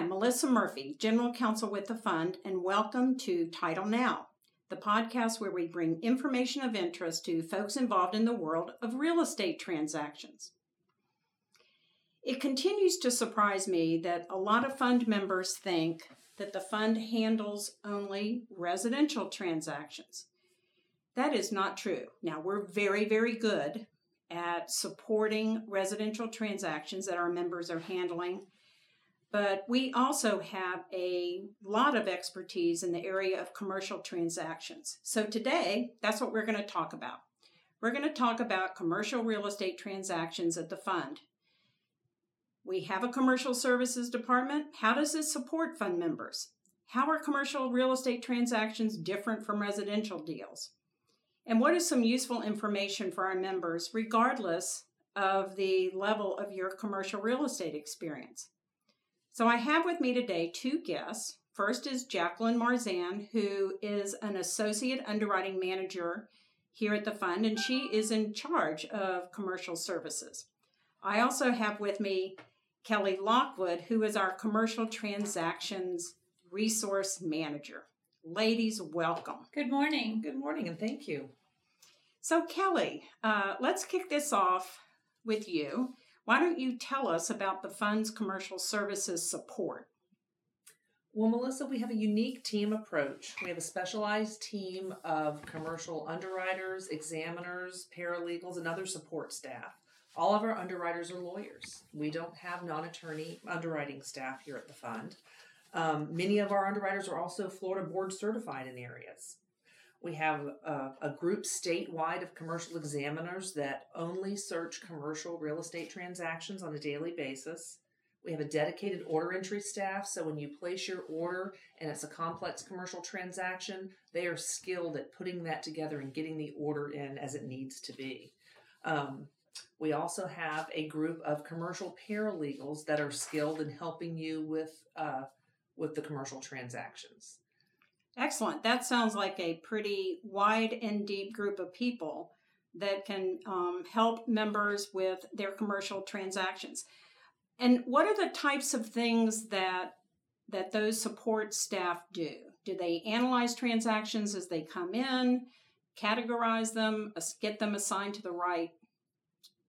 Melissa Murphy, General Counsel with the Fund, and welcome to Title Now, the podcast where we bring information of interest to folks involved in the world of real estate transactions. It continues to surprise me that a lot of fund members think that the fund handles only residential transactions. That is not true. Now, we're very, very good at supporting residential transactions that our members are handling, but we also have a lot of expertise in the area of commercial transactions. So today, that's what we're going to talk about. We're going to talk about commercial real estate transactions at the fund. We have a commercial services department. How does it support fund members? How are commercial real estate transactions different from residential deals? And what is some useful information for our members, regardless of the level of your commercial real estate experience? So I have with me today two guests. First is Jacqueline Marzan, who is an associate underwriting manager here at the fund, and she is in charge of commercial services. I also have with me Kelly Lockwood, who is our commercial transactions resource manager. Ladies, welcome. Good morning. Good morning, and thank you. So, Kelly, uh, let's kick this off with you. Why don't you tell us about the fund's commercial services support? Well, Melissa, we have a unique team approach. We have a specialized team of commercial underwriters, examiners, paralegals, and other support staff. All of our underwriters are lawyers. We don't have non attorney underwriting staff here at the fund. Um, many of our underwriters are also Florida board certified in areas. We have a, a, group statewide of commercial examiners that only search commercial real estate transactions on a daily basis. We have a dedicated order entry staff, so when you place your order and it's a complex commercial transaction, they are skilled at putting that together and getting the order in as it needs to be. Um, we also have a group of commercial paralegals that are skilled in helping you with uh, with the commercial transactions. Excellent. That sounds like a pretty wide and deep group of people that can um, help members with their commercial transactions. And what are the types of things that that those support staff do? Do they analyze transactions as they come in, categorize them, get them assigned to the right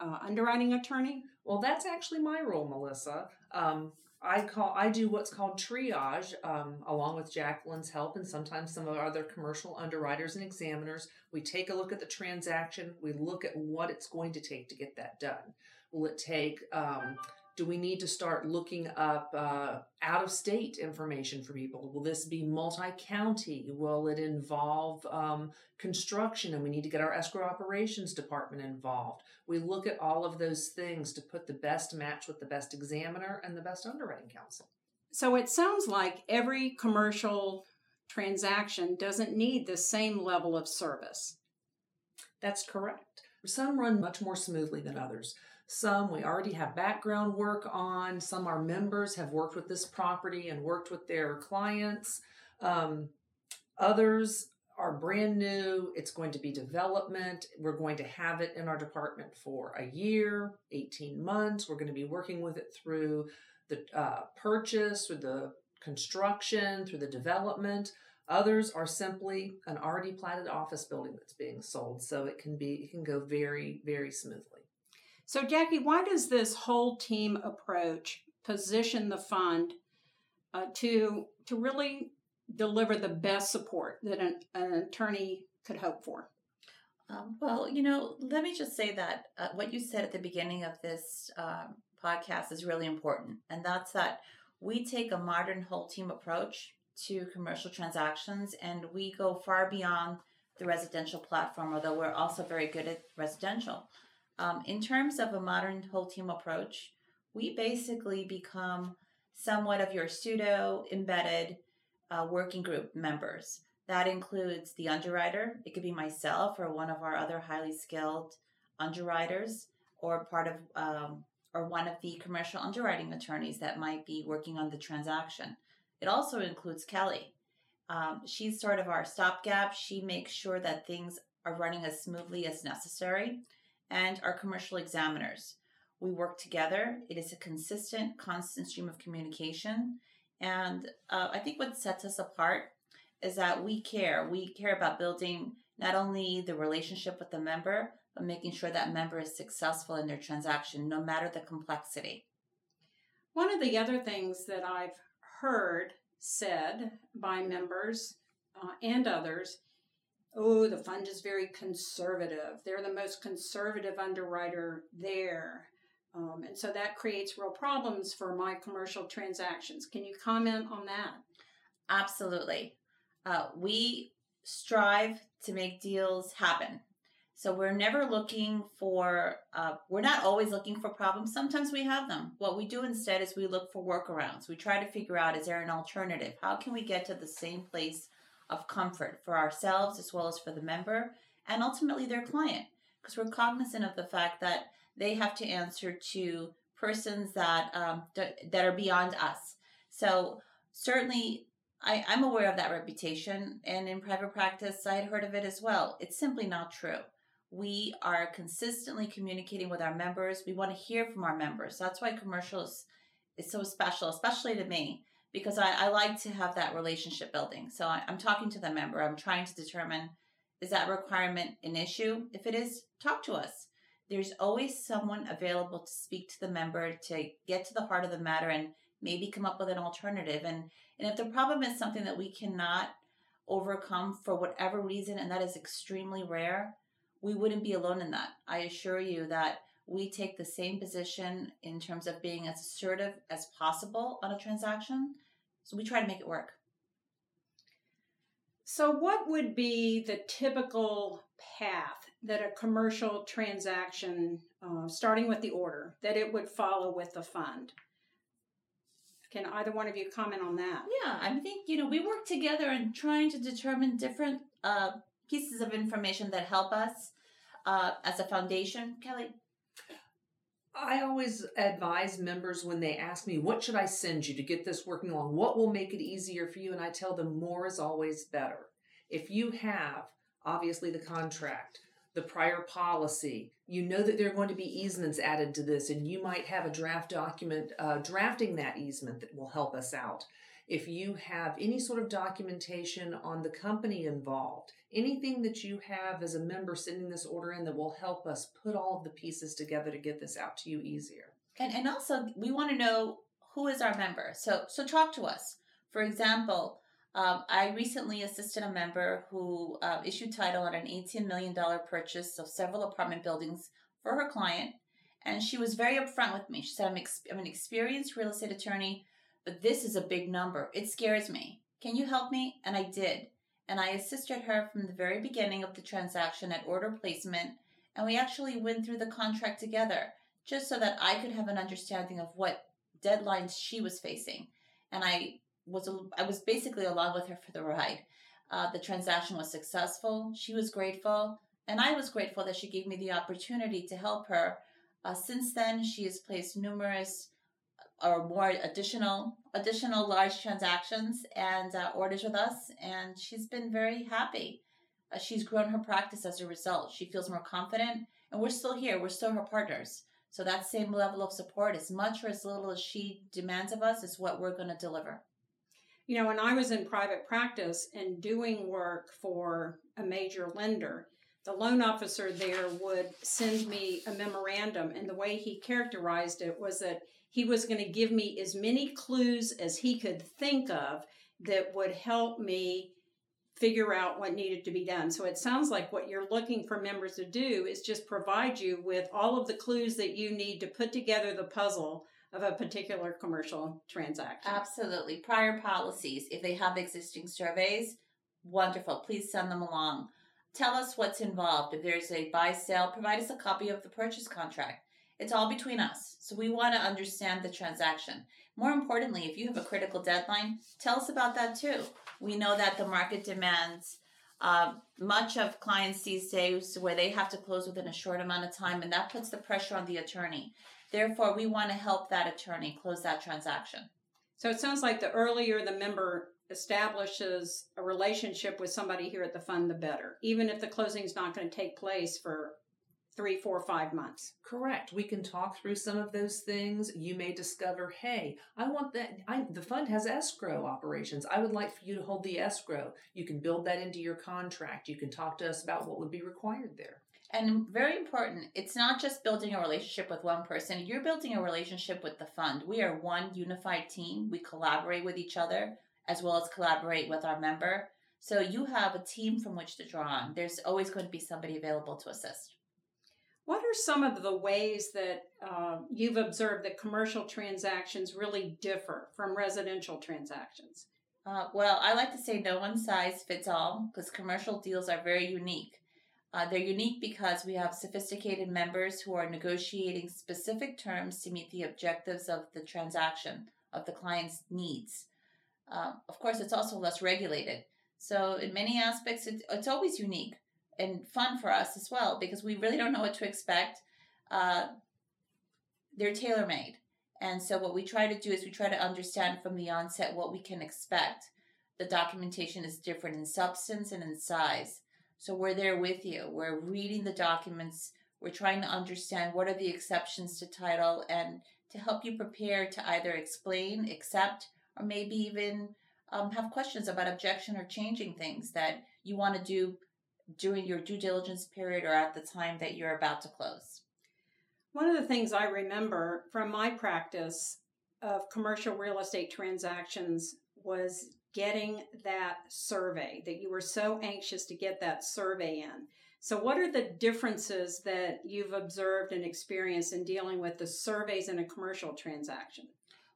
uh, underwriting attorney? Well, that's actually my role, Melissa. Um, I call I do what's called triage, um, along with Jacqueline's help and sometimes some of our other commercial underwriters and examiners. We take a look at the transaction. We look at what it's going to take to get that done. Will it take um, do we need to start looking up uh, out of state information for people? Will this be multi county? Will it involve um, construction and we need to get our escrow operations department involved? We look at all of those things to put the best match with the best examiner and the best underwriting counsel. So it sounds like every commercial transaction doesn't need the same level of service. That's correct. Some run much more smoothly than others. Some we already have background work on. Some our members have worked with this property and worked with their clients. Um, others are brand new. It's going to be development. We're going to have it in our department for a year, 18 months. We're going to be working with it through the uh, purchase, through the construction, through the development. Others are simply an already platted office building that's being sold, so it can be it can go very very smoothly. So, Jackie, why does this whole team approach position the fund uh, to to really deliver the best support that an, an attorney could hope for? Um, well, you know, let me just say that uh, what you said at the beginning of this uh, podcast is really important, and that's that we take a modern whole team approach to commercial transactions, and we go far beyond the residential platform, although we're also very good at residential. Um, in terms of a modern whole team approach, we basically become somewhat of your pseudo embedded uh, working group members. That includes the underwriter, it could be myself or one of our other highly skilled underwriters, or part of um, or one of the commercial underwriting attorneys that might be working on the transaction. It also includes Kelly. Um, she's sort of our stopgap. She makes sure that things are running as smoothly as necessary and our commercial examiners. We work together. It is a consistent, constant stream of communication. And uh, I think what sets us apart is that we care. We care about building not only the relationship with the member, but making sure that member is successful in their transaction, no matter the complexity. One of the other things that I've heard said by members uh, and others oh, the fund is very conservative. They're the most conservative underwriter there. Um, and so that creates real problems for my commercial transactions. Can you comment on that? Absolutely. Uh, we strive to make deals happen. So we're never looking for, uh, we're not always looking for problems. Sometimes we have them. What we do instead is we look for workarounds. We try to figure out is there an alternative? How can we get to the same place of comfort for ourselves as well as for the member and ultimately their client? Because we're cognizant of the fact that they have to answer to persons that um, that are beyond us. So certainly I, I'm aware of that reputation, and in private practice, I had heard of it as well. It's simply not true we are consistently communicating with our members. We want to hear from our members. That's why commercials is so special, especially to me, because I, I like to have that relationship building. So I, I'm talking to the member. I'm trying to determine is that requirement an issue? If it is, talk to us. There's always someone available to speak to the member to get to the heart of the matter and maybe come up with an alternative. And and if the problem is something that we cannot overcome for whatever reason, and that is extremely rare, we wouldn't be alone in that. I assure you that we take the same position in terms of being as assertive as possible on a transaction. So we try to make it work. So, what would be the typical path that a commercial transaction, uh, starting with the order, that it would follow with the fund? Can either one of you comment on that? Yeah, I think you know we work together in trying to determine different uh, pieces of information that help us uh, as a foundation, Kelly? I always advise members when they ask me, What should I send you to get this working along? What will make it easier for you? And I tell them, More is always better. If you have, obviously, the contract, the prior policy, you know that there are going to be easements added to this, and you might have a draft document uh, drafting that easement that will help us out. If you have any sort of documentation on the company involved, anything that you have as a member sending this order in that will help us put all of the pieces together to get this out to you easier. And and also we want to know who is our member. So so talk to us. For example, um, I recently assisted a member who uh, issued title on an $18 million purchase of several apartment buildings for her client. And she was very upfront with me. She said, I'm, ex- I'm an experienced real estate attorney, but this is a big number. It scares me. Can you help me? And I did and I assisted her from the very beginning of the transaction at order placement, and we actually went through the contract together just so that I could have an understanding of what deadlines she was facing. And I was I was basically along with her for the ride. Uh, the transaction was successful. She was grateful, and I was grateful that she gave me the opportunity to help her. Uh, since then, she has placed numerous or more additional additional large transactions and uh, orders with us, and she's been very happy. Uh, she's grown her practice as a result. She feels more confident, and we're still here. We're still her partners. So that same level of support, as much or as little as she demands of us, is what we're going to deliver. You know, when I was in private practice and doing work for a major lender, the loan officer there would send me a memorandum, and the way he characterized it was that he was going to give me as many clues as he could think of that would help me figure out what needed to be done. So it sounds like what you're looking for members to do is just provide you with all of the clues that you need to put together the puzzle of a particular commercial transaction. Absolutely. Prior policies, if they have existing surveys, wonderful. Please send them along. Tell us what's involved. If there's a buy sale, provide us a copy of the purchase contract. It's all between us. So we want to understand the transaction. More importantly, if you have a critical deadline, tell us about that too. We know that the market demands uh, much of clients these days where they have to close within a short amount of time, and that puts the pressure on the attorney. Therefore, we want to help that attorney close that transaction. So it sounds like the earlier the member establishes a relationship with somebody here at the fund, the better. Even if the closing is not going to take place for three, four, five months. Correct. We can talk through some of those things. You may discover, hey, I want that. I, the fund has escrow operations. I would like for you to hold the escrow. You can build that into your contract. You can talk to us about what would be required there. And very important, it's not just building a relationship with one person, you're building a relationship with the fund. We are one unified team. We collaborate with each other as well as collaborate with our member. So you have a team from which to draw on. There's always going to be somebody available to assist. What are some of the ways that uh, you've observed that commercial transactions really differ from residential transactions? Uh, well, I like to say no one size fits all because commercial deals are very unique. Uh, they're unique because we have sophisticated members who are negotiating specific terms to meet the objectives of the transaction, of the client's needs. Uh, of course, it's also less regulated. So, in many aspects, it, it's always unique and fun for us as well because we really don't know what to expect. Uh, they're tailor made. And so, what we try to do is we try to understand from the onset what we can expect. The documentation is different in substance and in size. So, we're there with you. We're reading the documents. We're trying to understand what are the exceptions to title and to help you prepare to either explain, accept, or maybe even um, have questions about objection or changing things that you want to do during your due diligence period or at the time that you're about to close? One of the things I remember from my practice of commercial real estate transactions was getting that survey, that you were so anxious to get that survey in. So, what are the differences that you've observed and experienced in dealing with the surveys in a commercial transaction?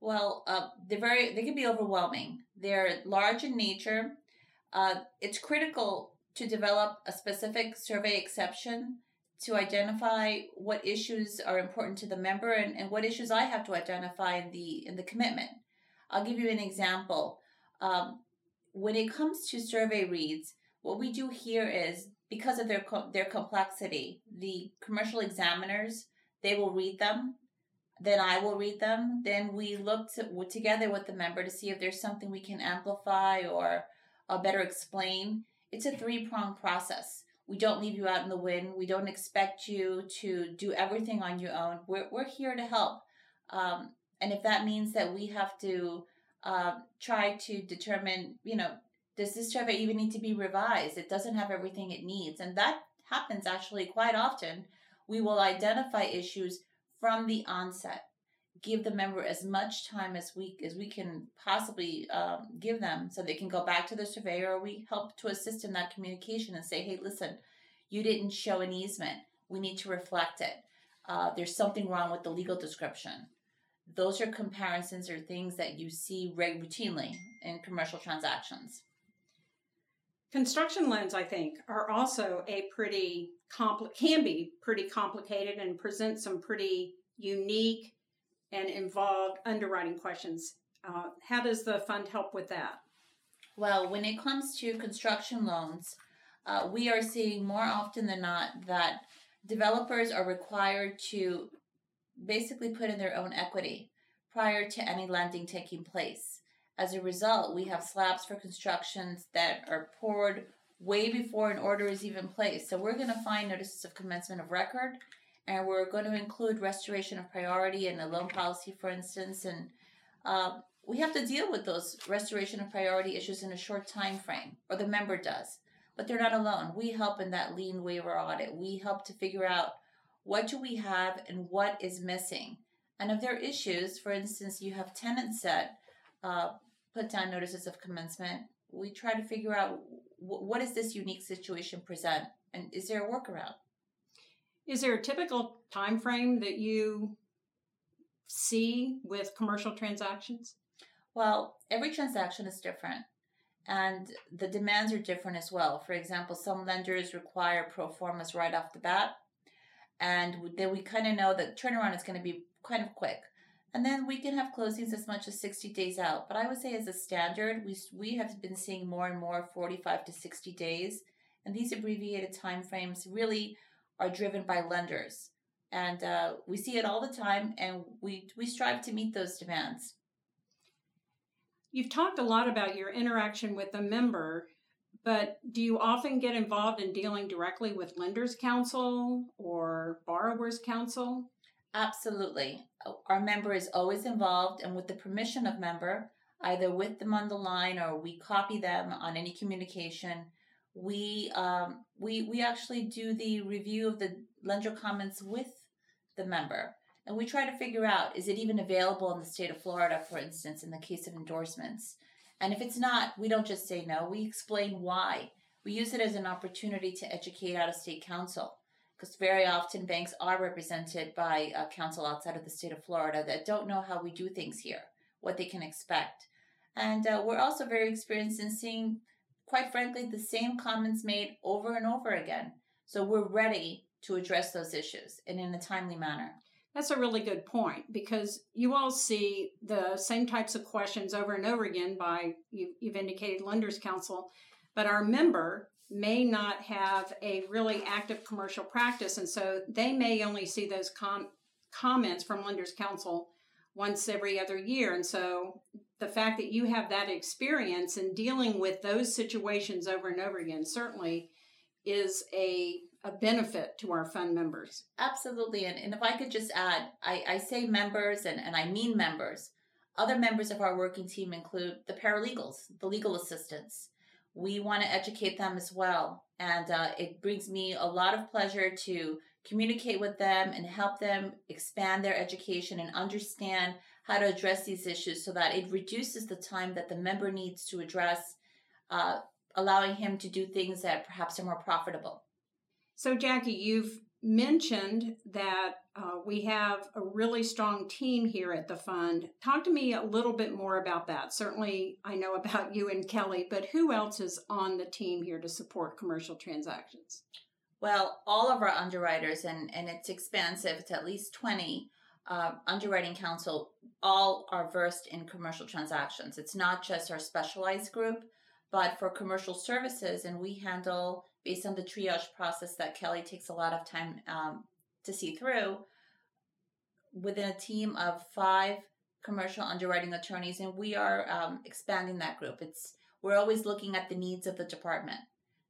Well, uh, they're very they can be overwhelming. They're large in nature. Uh, it's critical to develop a specific survey exception to identify what issues are important to the member and, and what issues I have to identify in the in the commitment. I'll give you an example. Um, when it comes to survey reads, what we do here is because of their their complexity, the commercial examiners they will read them, then I will read them. Then we look to, together with the member to see if there's something we can amplify or uh, better explain it's a three pronged process. We don't leave you out in the wind. We don't expect you to do everything on your own. We're, we're here to help. Um, and if that means that we have to uh, try to determine, you know, does this survey even need to be revised? It doesn't have everything it needs. And that happens actually quite often. We will identify issues from the onset give the member as much time as we as we can possibly um, give them so they can go back to the surveyor or we help to assist in that communication and say hey listen you didn't show an easement. We need to reflect it. Uh, there's something wrong with the legal description. Those are comparisons or things that you see routinely in commercial transactions. Construction loans i think are also a pretty compli- can be pretty complicated and present some pretty unique and involved underwriting questions. Uh, how does the fund help with that? Well, when it comes to construction loans, uh, we are seeing more often than not that developers are required to basically put in their own equity prior to any lending taking place. As a result, we have slabs for constructions that are poured way before an order is even placed. So we're going to find notices of commencement of record and we're going to include restoration of priority in the loan policy, for instance, and uh, we have to deal with those restoration of priority issues in a short time frame, or the member does. But they're not alone. We help in that lien waiver audit. We help to figure out what do we have and what is missing. And if there are issues, for instance, you have tenants that uh, put down notices of commencement, we try to figure out w- what does this unique situation present, and is there a workaround? Is there a typical time frame that you see with commercial transactions? Well, every transaction is different and the demands are different as well. For example, some lenders require pro formas right off the bat, and then we kind of know that turnaround is going to be kind of quick. And then we can have closings as much as 60 days out. But I would say, as a standard, we, we have been seeing more and more 45 to 60 days. And these abbreviated time frames really are driven by lenders. And uh, we see it all the time, and we, we strive to meet those demands. You've talked a lot about your interaction with the member, but do you often get involved in dealing directly with lenders counsel or borrowers counsel? Absolutely. Our member is always involved, and with the permission of member, either with them on the line or we copy them on any communication. We um, we we actually do the review of the lender comments with the member, and we try to figure out is it even available in the state of Florida, for instance, in the case of endorsements. And if it's not, we don't just say no. We explain why. We use it as an opportunity to educate out of state counsel because very often banks are represented by a counsel outside of the state of Florida that don't know how we do things here, what they can expect. And uh, we're also very experienced in seeing, quite frankly, the same comments made over and over again. So we're ready to address those issues and in a timely manner. That's a really good point because you all see the same types of questions over and over again by, you, have indicated, Lenders Counsel, but our member may not have a really active commercial practice, and so they may only see those com- comments from lenders counsel once every other year. And so the fact that you have that experience in dealing with those situations over and over again certainly is a a benefit to our fund members. Absolutely. And, and if I could just add, I, I say members and, and I mean members. Other members of our working team include the paralegals, the legal assistants, we want to educate them as well. And uh, it brings me a lot of pleasure to communicate with them and help them expand their education and understand how to address these issues so that it reduces the time that the member needs to address, uh, allowing him to do things that perhaps are more profitable. So, Jackie, you've mentioned that uh, we have a really strong team here at the fund. Talk to me a little bit more about that. Certainly, I know about you and Kelly, but who else is on the team here to support commercial transactions? Well, all of our underwriters, and, and it's expansive, it's at least 20 uh, underwriting counsel, all are versed in commercial transactions. It's not just our specialized group, but for commercial services, and we handle based on the triage process that Kelly takes a lot of time um, to see through, within a team of five commercial underwriting attorneys, and we are um, expanding that group. It's we're always looking at the needs of the department.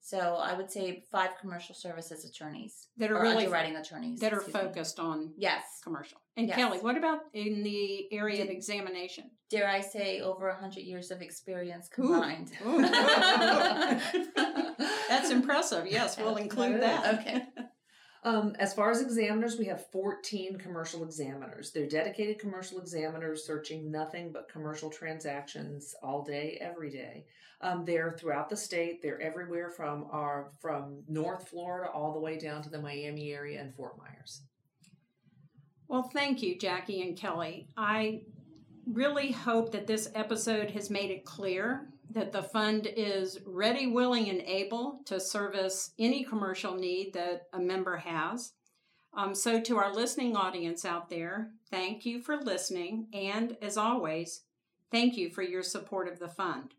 So I would say five commercial services attorneys that are really underwriting attorneys that are focused me. on yes commercial. And yes. Kelly, what about in the area Did, of examination? Dare I say over hundred years of experience combined? Ooh. Ooh. That's impressive. Yes, we'll include that. Okay. Um, as far as examiners, we have 14 commercial examiners. They're dedicated commercial examiners searching nothing but commercial transactions all day, every day. Um, they're throughout the state. They're everywhere from our from North Florida all the way down to the Miami area and Fort Myers. Well, thank you, Jackie and Kelly. I really hope that this episode has made it clear that the fund is ready, willing, and able to service any commercial need that a member has. Um, so, to our listening audience out there, thank you for listening. And as always, thank you for your support of the fund.